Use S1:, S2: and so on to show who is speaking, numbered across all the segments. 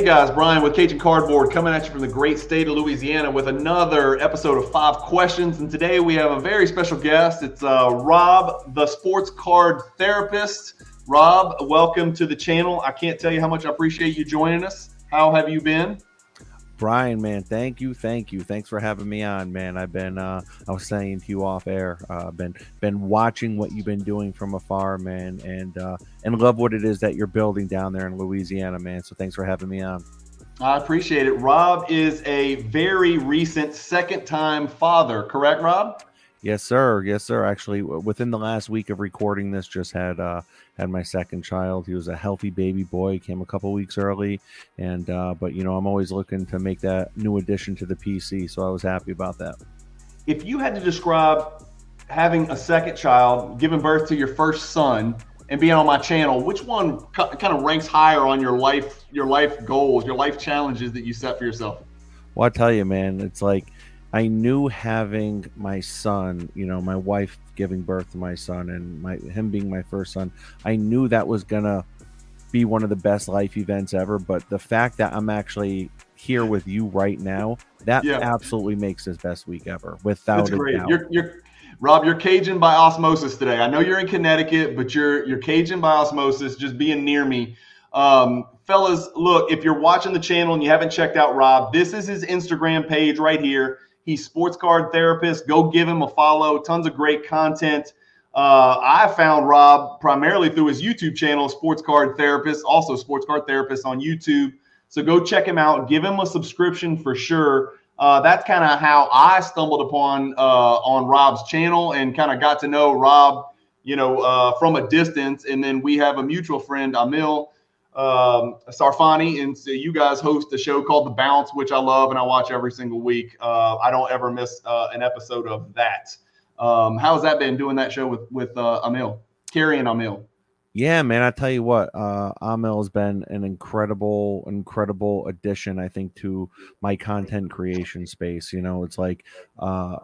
S1: Hey guys, Brian with Cajun Cardboard coming at you from the great state of Louisiana with another episode of Five Questions. And today we have a very special guest. It's uh, Rob, the sports card therapist. Rob, welcome to the channel. I can't tell you how much I appreciate you joining us. How have you been?
S2: Brian, man, thank you, thank you, thanks for having me on, man. I've been, uh, I was saying to you off air, uh, been been watching what you've been doing from afar, man, and uh, and love what it is that you're building down there in Louisiana, man. So thanks for having me on.
S1: I appreciate it. Rob is a very recent second time father, correct, Rob?
S2: Yes, sir. Yes, sir. Actually, within the last week of recording this, just had uh, had my second child. He was a healthy baby boy. Came a couple weeks early, and uh, but you know I'm always looking to make that new addition to the PC. So I was happy about that.
S1: If you had to describe having a second child, giving birth to your first son, and being on my channel, which one kind of ranks higher on your life your life goals, your life challenges that you set for yourself?
S2: Well, I tell you, man, it's like I knew having my son, you know, my wife giving birth to my son and my him being my first son, I knew that was gonna be one of the best life events ever. But the fact that I'm actually here with you right now, that yeah. absolutely makes this best week ever, without That's great. Doubt.
S1: You're, you're Rob, you're Cajun by osmosis today. I know you're in Connecticut, but you're you're Cajun by osmosis. Just being near me, um, fellas. Look, if you're watching the channel and you haven't checked out Rob, this is his Instagram page right here. He's sports card therapist. Go give him a follow. Tons of great content. Uh, I found Rob primarily through his YouTube channel, Sports Card Therapist, also Sports Card Therapist on YouTube. So go check him out. Give him a subscription for sure. Uh, that's kind of how I stumbled upon uh, on Rob's channel and kind of got to know Rob, you know, uh, from a distance. And then we have a mutual friend, Amil, um, Sarfani, and so you guys host a show called The Bounce, which I love and I watch every single week. Uh, I don't ever miss uh, an episode of that. Um, how's that been doing that show with with uh, Amil, Carrie and Amil?
S2: Yeah, man, I tell you what, uh, Amil has been an incredible, incredible addition, I think, to my content creation space. You know, it's like, uh,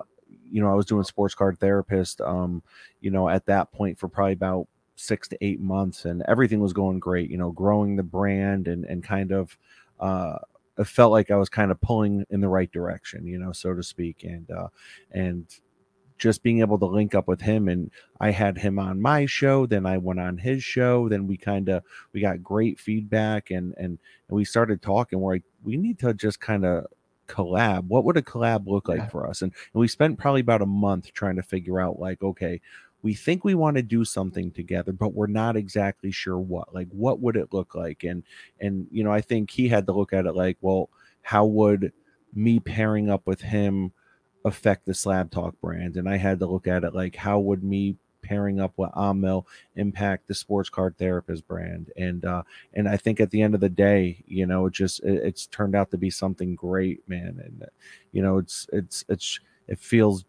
S2: you know, I was doing sports card therapist, um, you know, at that point for probably about six to eight months and everything was going great you know growing the brand and and kind of uh it felt like i was kind of pulling in the right direction you know so to speak and uh and just being able to link up with him and i had him on my show then i went on his show then we kind of we got great feedback and and, and we started talking we're like we need to just kind of collab what would a collab look like yeah. for us and, and we spent probably about a month trying to figure out like okay we think we want to do something together but we're not exactly sure what like what would it look like? And and you know i think he had to look at it like well how would me pairing up with him affect the slab talk brand? And i had to look at it like how would me pairing up with Amil impact the sports card therapist brand? And uh and i think at the end of the day you know it just it, it's turned out to be something great man. And you know it's it's it's it feels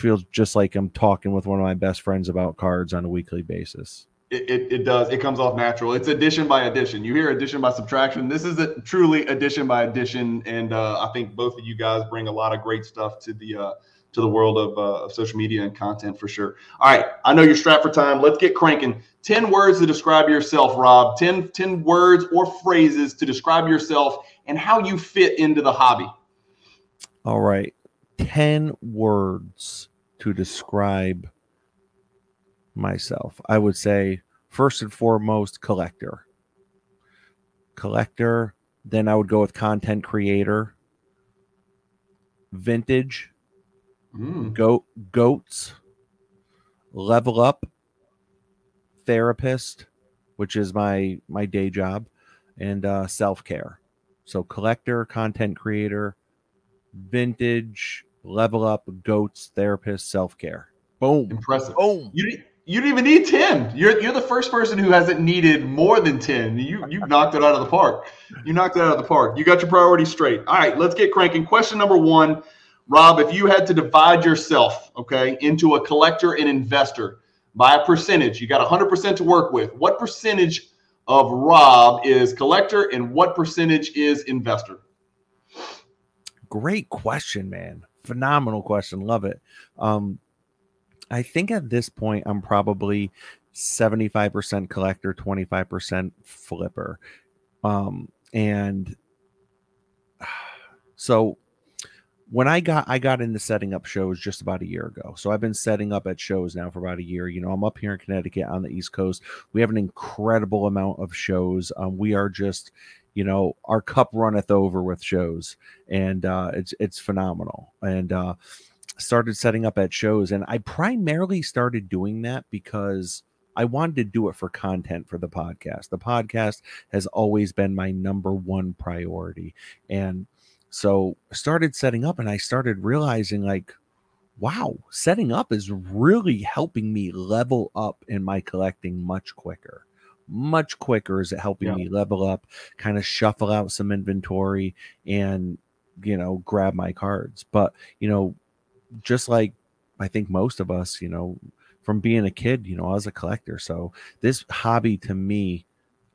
S2: feels just like I'm talking with one of my best friends about cards on a weekly basis.
S1: It, it, it, does. It comes off natural. It's addition by addition. You hear addition by subtraction. This is a, truly addition by addition, and uh, I think both of you guys bring a lot of great stuff to the uh, to the world of, uh, of social media and content for sure. All right, I know you're strapped for time. Let's get cranking. Ten words to describe yourself, Rob. 10, 10 words or phrases to describe yourself and how you fit into the hobby.
S2: All right, ten words to describe myself. I would say first and foremost collector. Collector, then I would go with content creator. Vintage, mm. goat goats, level up, therapist, which is my my day job, and uh, self care. So collector, content creator, vintage, level up, goats, therapist, self care. Boom.
S1: Impressive. Boom. You, you didn't even need 10. You're, you're the first person who hasn't needed more than 10. You, you knocked it out of the park. You knocked it out of the park. You got your priorities straight. All right, let's get cranking. Question number one Rob, if you had to divide yourself, okay, into a collector and investor by a percentage, you got 100% to work with. What percentage of Rob is collector and what percentage is investor?
S2: Great question, man phenomenal question. Love it. Um, I think at this point, I'm probably 75% collector, 25% flipper. Um, and So when I got I got into setting up shows just about a year ago. So I've been setting up at shows now for about a year. You know, I'm up here in Connecticut on the East Coast. We have an incredible amount of shows. Um, we are just, you know, our cup runneth over with shows, and uh, it's it's phenomenal. And uh, started setting up at shows, and I primarily started doing that because. I wanted to do it for content for the podcast. The podcast has always been my number one priority. And so started setting up and I started realizing like, wow, setting up is really helping me level up in my collecting much quicker. Much quicker is it helping yeah. me level up, kind of shuffle out some inventory and you know, grab my cards. But, you know, just like I think most of us, you know, from being a kid, you know, I was a collector. So this hobby to me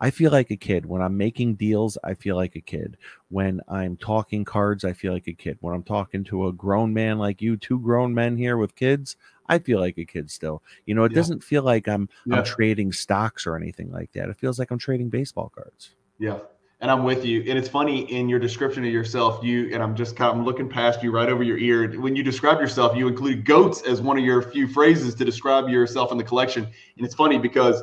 S2: I feel like a kid. When I'm making deals, I feel like a kid. When I'm talking cards, I feel like a kid. When I'm talking to a grown man like you, two grown men here with kids, I feel like a kid still. You know, it yeah. doesn't feel like I'm yeah. I'm trading stocks or anything like that. It feels like I'm trading baseball cards.
S1: Yeah. And I'm with you. And it's funny in your description of yourself, you and I'm just kind of I'm looking past you right over your ear. When you describe yourself, you include goats as one of your few phrases to describe yourself in the collection. And it's funny because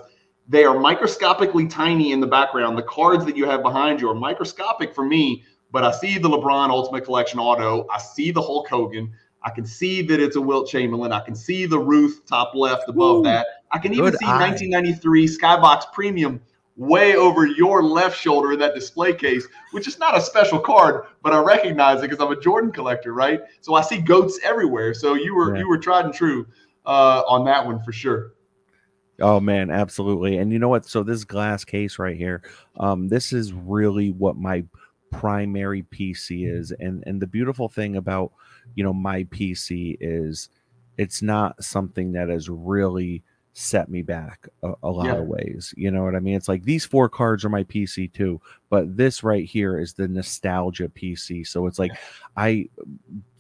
S1: they are microscopically tiny in the background. The cards that you have behind you are microscopic for me, but I see the LeBron Ultimate Collection auto. I see the Hulk Hogan. I can see that it's a Wilt Chamberlain. I can see the Ruth top left above Ooh, that. I can even see eye. 1993 Skybox Premium way over your left shoulder in that display case, which is not a special card, but I recognize it because I'm a Jordan collector, right? So I see goats everywhere. So you were yeah. you were tried and true uh, on that one for sure.
S2: Oh man, absolutely. And you know what? So this glass case right here, um, this is really what my primary PC is. And and the beautiful thing about you know my PC is it's not something that has really set me back a, a lot yeah. of ways. You know what I mean? It's like these four cards are my PC too, but this right here is the nostalgia PC. So it's like I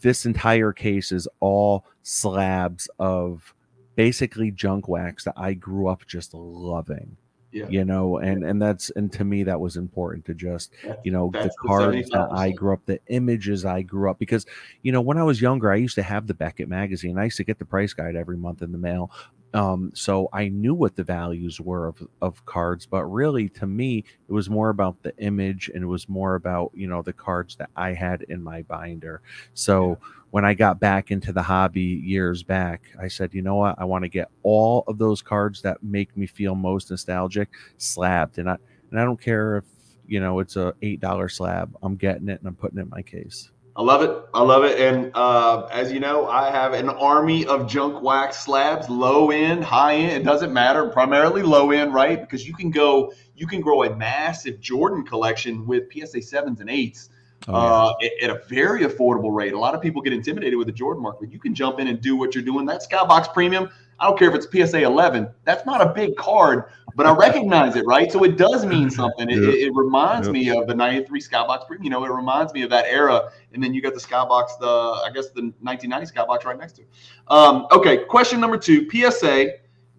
S2: this entire case is all slabs of basically junk wax that I grew up just loving. Yeah. You know, and and that's and to me that was important to just you know the cards the that I grew up, the images I grew up because you know when I was younger I used to have the Beckett magazine. I used to get the price guide every month in the mail. Um, so I knew what the values were of, of cards, but really to me, it was more about the image and it was more about, you know, the cards that I had in my binder. So yeah when I got back into the hobby years back, I said, you know what? I want to get all of those cards that make me feel most nostalgic slabbed. And I and I don't care if you know it's a eight dollar slab. I'm getting it and I'm putting it in my case.
S1: I love it. I love it. And uh, as you know, I have an army of junk wax slabs, low end, high end. It doesn't matter. Primarily low end, right? Because you can go, you can grow a massive Jordan collection with PSA sevens and eights oh, uh, at, at, a very affordable rate. A lot of people get intimidated with the Jordan mark, but you can jump in and do what you're doing. That Skybox Premium, I don't care if it's PSA 11. That's not a big card, but I recognize it, right? So it does mean something. It, it, it reminds yep. me of the 93 Skybox Premium. You know, it reminds me of that era. And then you got the Skybox, the I guess the 1990 Skybox right next to it. Um, okay, question number two PSA,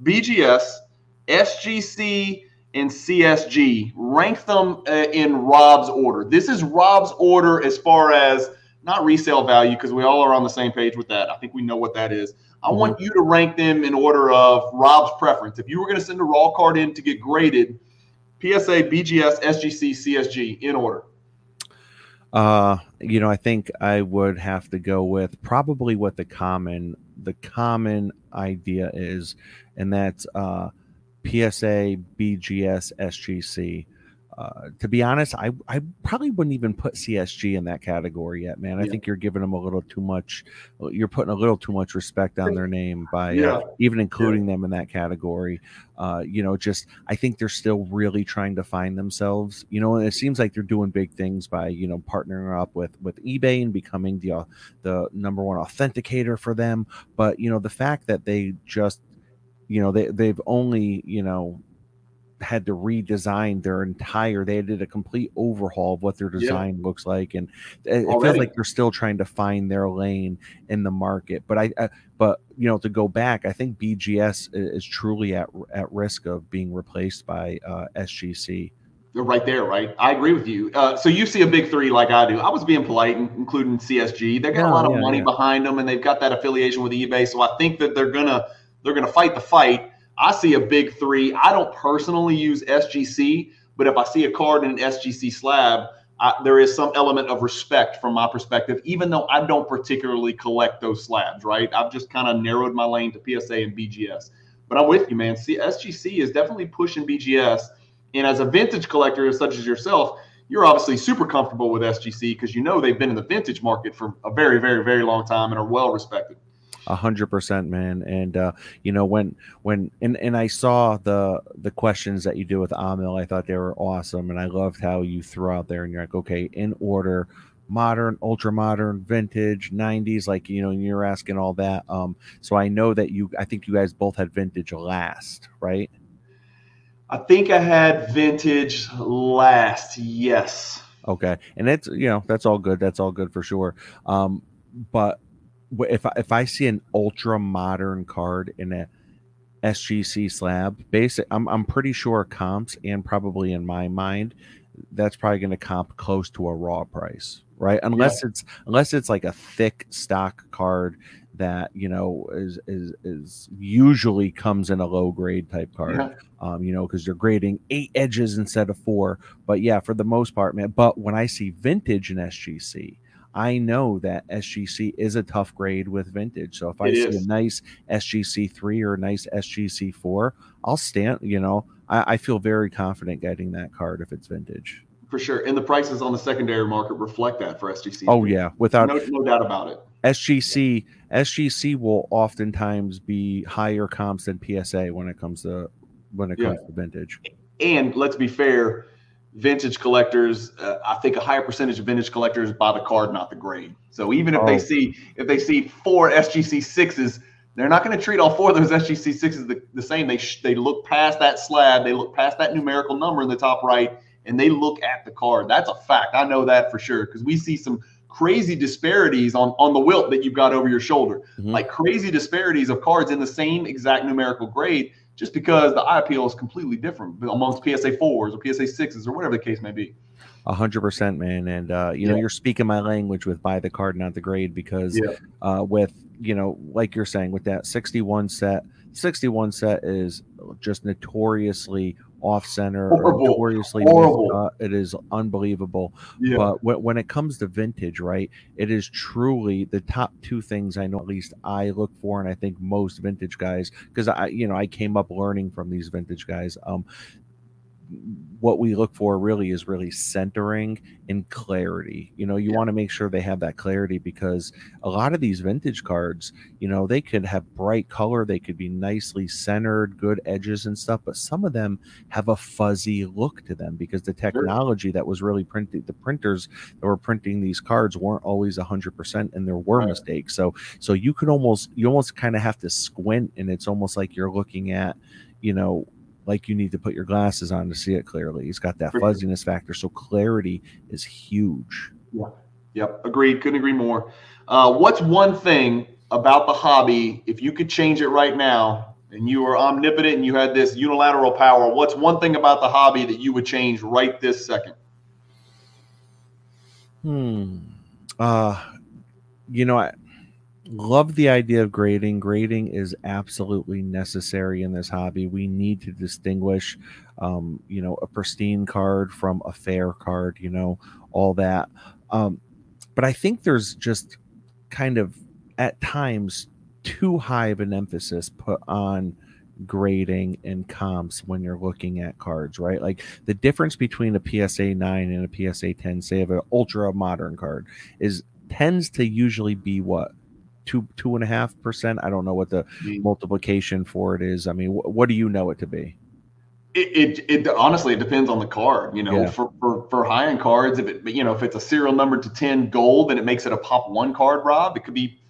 S1: BGS, SGC, and CSG. Rank them uh, in Rob's order. This is Rob's order as far as not resale value because we all are on the same page with that. I think we know what that is. I mm-hmm. want you to rank them in order of Rob's preference. If you were going to send a raw card in to get graded, PSA, BGS, SGC, CSG in order.
S2: Uh, you know, I think I would have to go with probably what the common the common idea is, and that's uh PSA, BGS, SGC. Uh, to be honest, I, I probably wouldn't even put CSG in that category yet, man. I yeah. think you're giving them a little too much. You're putting a little too much respect on their name by uh, yeah. uh, even including yeah. them in that category. Uh, you know, just I think they're still really trying to find themselves. You know, and it seems like they're doing big things by you know partnering up with with eBay and becoming the uh, the number one authenticator for them. But you know, the fact that they just you know they they've only you know had to redesign their entire they did a complete overhaul of what their design yeah. looks like and it, it feels like they're still trying to find their lane in the market but I, I, but you know to go back i think bgs is truly at at risk of being replaced by uh, sgc
S1: They're right there, right? I agree with you. Uh, so you see a big three like I do. I was being polite, including CSG. They got a lot of yeah, money yeah. behind them, and they've got that affiliation with eBay. So I think that they're gonna they're gonna fight the fight. I see a big three. I don't personally use SGC, but if I see a card in an SGC slab, I, there is some element of respect from my perspective, even though I don't particularly collect those slabs. Right? I've just kind of narrowed my lane to PSA and BGS. But I'm with you, man. See, SGC is definitely pushing BGS and as a vintage collector, such as yourself, you're obviously super comfortable with SGC because you know they've been in the vintage market for a very, very, very long time and are well respected.
S2: A hundred percent, man. And uh, you know when when and and I saw the the questions that you do with Amil, I thought they were awesome, and I loved how you threw out there and you're like, okay, in order, modern, ultra modern, vintage, 90s, like you know, and you're asking all that. Um, so I know that you, I think you guys both had vintage last, right?
S1: I think I had vintage last. Yes.
S2: Okay, and it's you know that's all good. That's all good for sure. Um, but if I, if I see an ultra modern card in a SGC slab, basic, I'm I'm pretty sure comps and probably in my mind, that's probably going to comp close to a raw price, right? Unless yeah. it's unless it's like a thick stock card that you know is is is usually comes in a low grade type card yeah. um you know because you're grading eight edges instead of four but yeah for the most part man but when i see vintage in sgc i know that sgc is a tough grade with vintage so if i it see a nice sgc 3 or a nice sgc 4 i'll stand you know I, I feel very confident getting that card if it's vintage
S1: for sure and the prices on the secondary market reflect that for sgc
S2: oh yeah without
S1: no, no doubt about it
S2: SGC SGC will oftentimes be higher comps than PSA when it comes to when it comes yeah. to vintage.
S1: And let's be fair, vintage collectors, uh, I think a higher percentage of vintage collectors buy the card, not the grade. So even if oh. they see if they see four SGC sixes, they're not going to treat all four of those SGC sixes the, the same. They sh- they look past that slab, they look past that numerical number in the top right, and they look at the card. That's a fact. I know that for sure because we see some crazy disparities on on the wilt that you've got over your shoulder, mm-hmm. like crazy disparities of cards in the same exact numerical grade, just because the appeal is completely different amongst PSA fours or PSA sixes or whatever the case may be.
S2: A hundred percent, man, and uh, you know you're speaking my language with buy the card, not the grade, because yeah. uh, with you know, like you're saying, with that 61 set, 61 set is just notoriously off center, notoriously uh, it is unbelievable. Yeah. But when, when it comes to vintage, right, it is truly the top two things I know at least I look for, and I think most vintage guys, because I, you know, I came up learning from these vintage guys. Um, what we look for really is really centering and clarity. You know, you yeah. want to make sure they have that clarity because a lot of these vintage cards, you know, they could have bright color, they could be nicely centered, good edges and stuff, but some of them have a fuzzy look to them because the technology that was really printing the printers that were printing these cards weren't always 100% and there were right. mistakes. So so you could almost you almost kind of have to squint and it's almost like you're looking at, you know, like you need to put your glasses on to see it clearly. He's got that fuzziness factor, so clarity is huge.
S1: Yeah. Yep. Agreed. Couldn't agree more. Uh, what's one thing about the hobby, if you could change it right now, and you were omnipotent and you had this unilateral power, what's one thing about the hobby that you would change right this second?
S2: Hmm. Uh, you know, I, love the idea of grading. Grading is absolutely necessary in this hobby. We need to distinguish, um, you know, a pristine card from a fair card. You know, all that. Um, but I think there's just kind of at times too high of an emphasis put on grading and comps when you're looking at cards, right? Like the difference between a PSA 9 and a PSA 10, say of an ultra modern card, is tends to usually be what two two and a half percent. I don't know what the mm. multiplication for it is. I mean, wh- what do you know it to be?
S1: It, it, it honestly it depends on the card. You know, yeah. for, for for high end cards, if it you know if it's a serial number to ten gold, then it makes it a pop one card. Rob, it could be,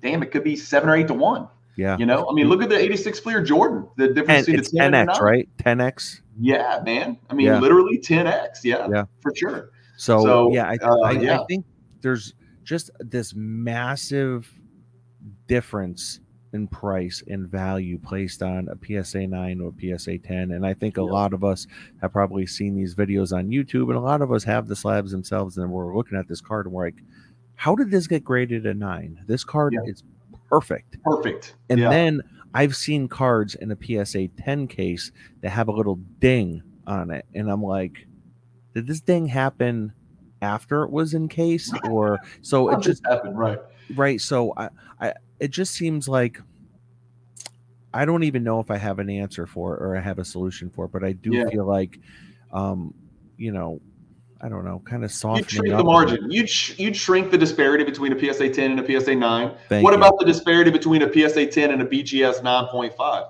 S1: damn, it could be seven or eight to one.
S2: Yeah.
S1: You know, I mean, look at the 86 Fleer Jordan. The difference
S2: between 10 10x, right? 10x.
S1: Yeah, man. I mean, yeah. literally 10x. Yeah, yeah, for sure.
S2: So, so yeah, I, uh, I, yeah. I think there's just this massive difference in price and value placed on a PSA 9 or PSA 10. And I think a lot of us have probably seen these videos on YouTube, and a lot of us have the slabs themselves. And we're looking at this card and we're like, how did this get graded a nine? This card
S1: Yeah.
S2: is perfect.
S1: Perfect.
S2: And
S1: yeah.
S2: then I've seen cards in a PSA 10 case that have a little ding on it. And I'm like, did this ding happen after it was encased? Or so it just
S1: happened, right?
S2: right so I, I it just seems like i don't even know if i have an answer for it or i have a solution for it but i do
S1: Yeah.
S2: feel like um you know i don't know kind of
S1: You'd
S2: softening
S1: shrink
S2: up
S1: the margin. You'd sh- you'd shrink the disparity between a PSA 10 and a PSA 9.
S2: Thank
S1: what
S2: you.
S1: about the disparity between a PSA 10 and a BGS 9.5?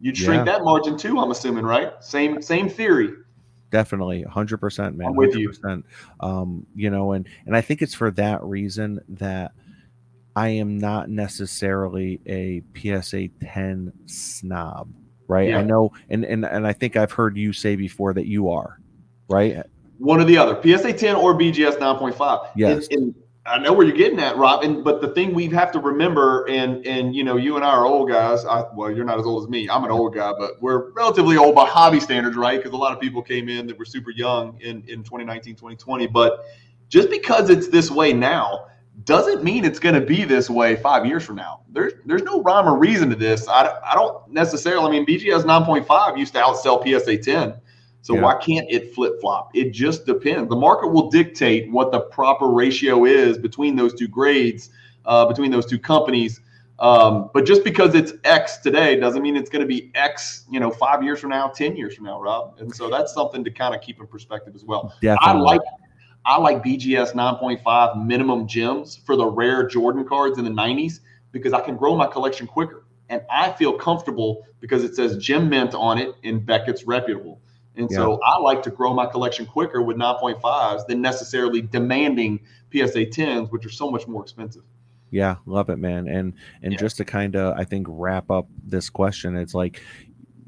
S1: You'd shrink
S2: Yeah.
S1: that margin too. I'm assuming, right? Same same theory.
S2: definitely 100% man
S1: I'm with you.
S2: 100%. um you know and and i think it's for that reason that i am not necessarily a psa 10 snob right
S1: Yeah.
S2: i know and and and i think i've heard you say before that you are right
S1: One or the other, PSA 10 or BGS 9.5.
S2: Yes.
S1: And, and I know where you're getting at, Rob. And but the thing we have to remember, and and you know, you and I are old guys. I, well, you're not as old as me. I'm an old guy, but we're relatively old by hobby standards, right? Because a lot of people came in that were super young in in 2019, 2020. But just because it's this way now doesn't mean it's going to be this way five years from now. There's there's no rhyme or reason to this. I, I don't necessarily. I mean, BGS 9.5 used to outsell PSA 10. So
S2: Yeah.
S1: why can't it flip flop? It just depends. The market will dictate what the proper ratio is between those two grades, uh, between those two companies. Um, but just because it's X today doesn't mean it's going to be X, you know, five years from now, ten years from now, Rob. And so that's something to kind of keep in perspective as well.
S2: definitely
S1: I like I like BGS 9.5 minimum gems for the rare Jordan cards in the 90s because I can grow my collection quicker. And I feel comfortable because it says Gem Mint on it and Beckett's reputable. And so I like to grow my collection quicker with 9.5s than necessarily demanding PSA 10s, which are so much more expensive.
S2: Yeah, love it, man. And and
S1: Yeah.
S2: just to kind of I think wrap up this question, it's like,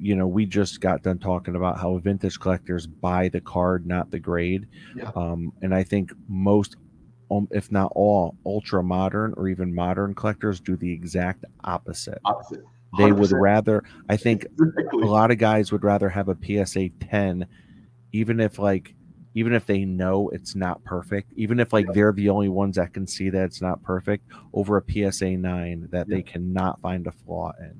S2: you know, we just got done talking about how vintage collectors buy the card, not the grade.
S1: Yeah.
S2: Um, and I think most, um, if not all, ultra modern or even modern collectors do the exact opposite.
S1: Opposite.
S2: They would rather, I think, a lot of guys would rather have a PSA 10, even if like, even if they know it's not perfect, even if like
S1: Yeah.
S2: they're the only ones that can see that it's not perfect, over a PSA 9 that they cannot find a flaw in.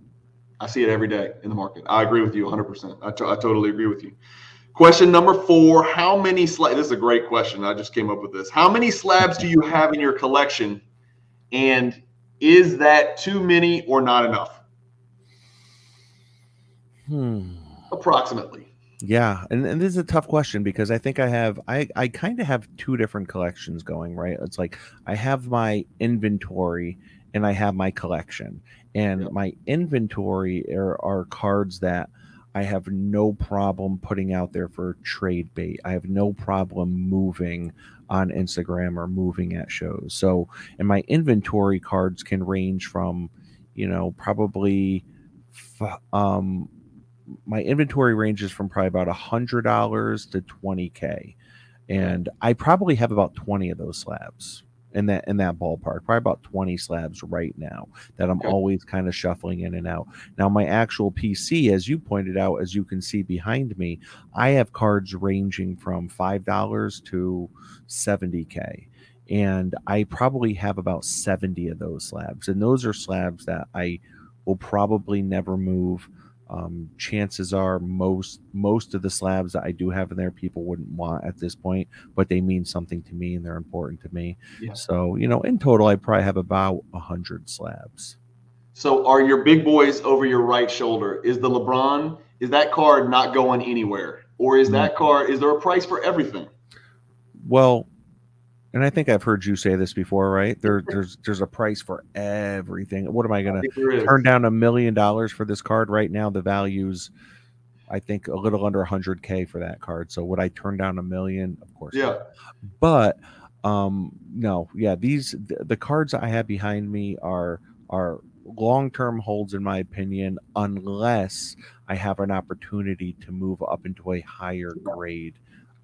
S1: I see it every day in the market. I agree with you 100%. I, I totally agree with you. Question number four How many slabs? This is a great question. I just came up with this. How many slabs do you have in your collection? And is that too many or not enough?
S2: Hmm.
S1: Approximately.
S2: Yeah, and, and this is a tough question because I think I have I I kind of have two different collections going, right? It's like I have my inventory and I have my collection. And
S1: Yeah.
S2: my inventory are, are cards that I have no problem putting out there for trade bait. I have no problem moving on Instagram or moving at shows. So, and my inventory cards can range from, you know, probably f- um my inventory ranges from probably about a hundred dollars to 20k and i probably have about 20 of those slabs in that in that ballpark probably about 20 slabs right now that i'm
S1: Okay.
S2: always kind of shuffling in and out now my actual pc as you pointed out as you can see behind me i have cards ranging from five dollars to 70k and i probably have about 70 of those slabs and those are slabs that i will probably never move um, chances are most most of the slabs that I do have in there people wouldn't want at this point, but they mean something to me and they're important to me.
S1: Yeah.
S2: So you know, in total, I probably have about a hundred slabs.
S1: So are your big boys over your right shoulder? Is the LeBron, is that card not going anywhere? Or is that card, is there a price for everything?
S2: Well, and I think I've heard you say this before, right? There, there's there's a price for everything. What am I gonna
S1: think
S2: turn down a million dollars for this card right now? The value's I think a little under 100k for that card. So would I turn down a million? Of course. not.
S1: Yeah.
S2: but um no yeah these th- the cards i have behind me are are long-term holds in my opinion unless i have an opportunity to move up into a higher grade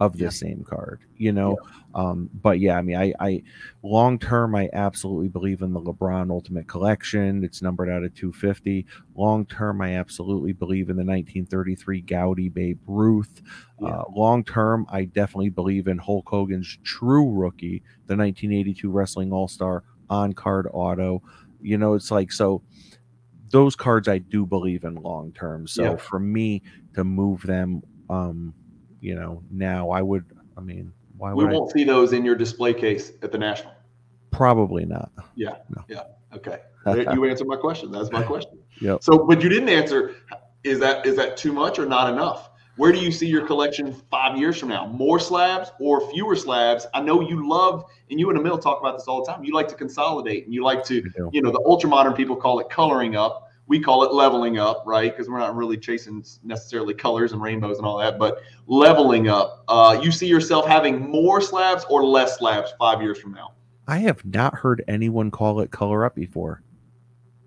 S2: of the yeah. same card, you know. Yeah. Um, but yeah, I mean, I, I long term, I absolutely believe in the LeBron Ultimate Collection. It's numbered out at 250. Long term, I absolutely believe in the 1933 Goudey Babe Ruth. Yeah. Uh, long term, I definitely believe in Hulk Hogan's true rookie, the 1982 Wrestling All Star on card auto. You know, it's like so. Those cards I do believe in long term. So for me to move them, um, you know, now I would. I mean, why
S1: we
S2: won't
S1: I? see those in your display case at the national.
S2: Probably not.
S1: Yeah. No. Yeah. Okay. you answered my question. That's my question.
S2: yeah
S1: So, but you didn't answer. Is that is that too much or not enough? Where do you see your collection five years from now? More slabs or fewer slabs? I know you love, and you and Emil talk about this all the time. You like to consolidate, and you like to, you know, the ultra modern people call it coloring up we call it leveling up, right? Because we're not really chasing necessarily colors and rainbows and all that, but leveling up. Uh, you see yourself having more slabs or less slabs five years from now?
S2: I have not heard anyone call it color up before.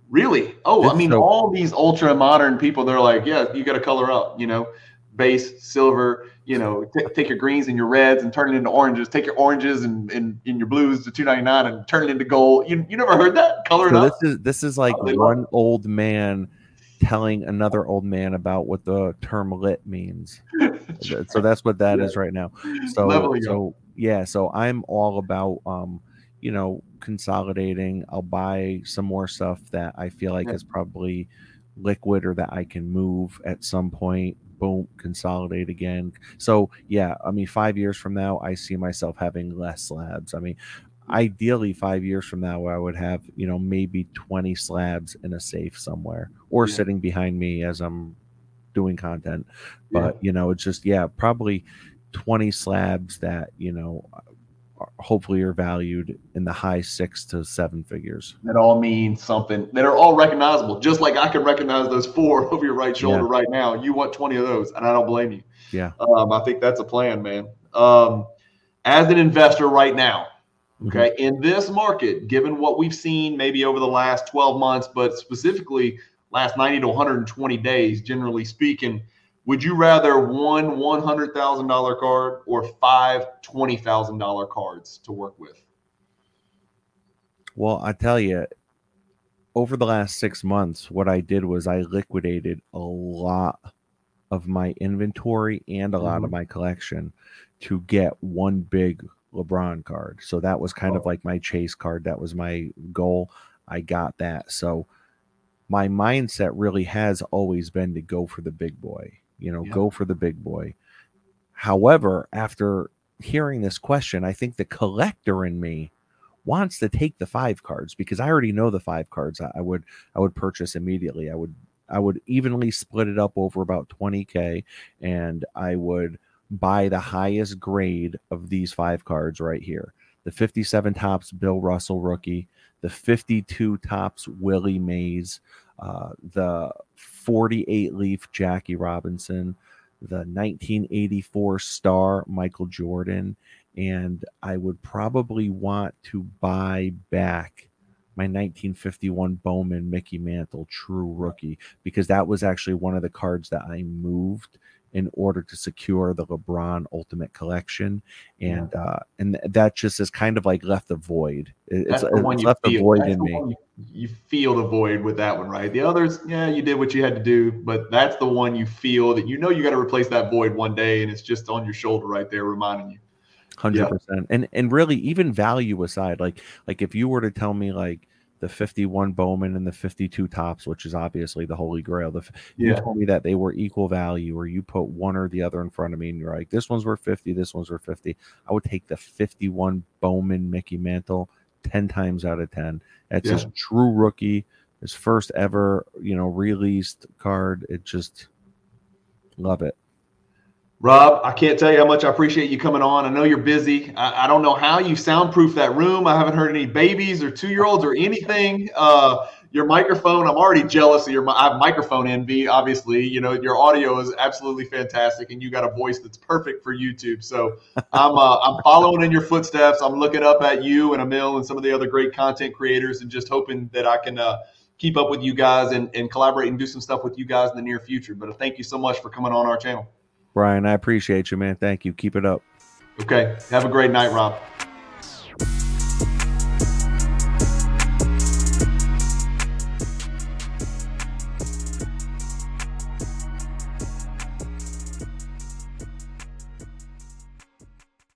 S1: Really? Oh, it's I mean, so- all these ultra modern people, they're like, yeah, you got to color up, you know, base, silver, you know, t- take your greens and your reds and turn it into oranges. Take your oranges and, and, and your blues to two ninety nine and turn it into gold. You, you never heard that? Color so
S2: This is this is like oh, one love. old man telling another old man about what the term lit means. so that's what that yeah. is right now. So so yeah, so I'm all about um, you know, consolidating. I'll buy some more stuff that I feel like yeah. is probably liquid or that I can move at some point boom, consolidate again. So yeah, I mean, five years from now, I see myself having less slabs. I mean, ideally, five years from now, I would have you know maybe twenty slabs in a safe somewhere or yeah. sitting behind me as I'm doing content. But yeah. you know, it's just yeah, probably twenty slabs that you know hopefully are valued in the high six to seven figures.
S1: That all means something that are all recognizable. Just like I can recognize those four over your right shoulder yeah. right now. You want 20 of those, and I don't blame you.
S2: Yeah.
S1: Um, I think that's a plan, man. Um, as an investor right now, mm-hmm. okay, mm-hmm. in this market, given what we've seen maybe over the last 12 months, but specifically last 90 to 120 days, generally speaking – would you rather one $100,000 card or five $20,000 cards to work with?
S2: Well, I tell you, over the last six months, what I did was I liquidated a lot of my inventory and a lot mm-hmm. of my collection to get one big LeBron card. So that was kind oh. of like my chase card. That was my goal. I got that. So my mindset really has always been to go for the big boy you know, yeah. go for the big boy. However, after hearing this question, I think the collector in me wants to take the five cards because I already know the five cards I, I would I would purchase immediately. I would I would evenly split it up over about 20k and I would buy the highest grade of these five cards right here. The 57 Topps Bill Russell rookie, the 52 Topps Willie Mays, uh, the 48 leaf Jackie Robinson, the 1984 star Michael Jordan, and I would probably want to buy back my 1951 Bowman Mickey Mantle True Rookie because that was actually one of the cards that I moved in order to secure the LeBron Ultimate Collection, and yeah. uh, and that just is kind of like left a void. It's, it's left
S1: feel.
S2: a void in me. You,
S1: you, feel the void with that one, right? The others, yeah, you did what you had to do, but that's the one you feel that you know you got to replace that void one day, and it's just on your shoulder right there, reminding you.
S2: Hundred yeah. percent, and and really, even value aside, like like if you were to tell me like the 51 Bowman and the 52 Topps, which is obviously the holy grail. The, yeah. You told me that they were equal value, or you put one or the other in front of me, and you're like, this one's worth 50, this one's worth 50. I would take the 51 Bowman Mickey Mantle 10 times out of 10. That's yeah. his true rookie, his first ever, you know, released card. It just love it.
S1: Rob, I can't tell you how much I appreciate you coming on. I know you're busy. I, I don't know how you soundproof that room. I haven't heard any babies or two year olds or anything. Uh, your microphone, I'm already jealous of your I have microphone envy, obviously. You know, your audio is absolutely fantastic and you got a voice that's perfect for YouTube. So I'm uh, I'm following in your footsteps. I'm looking up at you and Emil and some of the other great content creators and just hoping that I can uh, keep up with you guys and, and collaborate and do some stuff with you guys in the near future. But thank you so much for coming on our channel.
S2: Brian. I appreciate you, man. Thank you. Keep it up.
S1: Okay. Have a great night, Rob.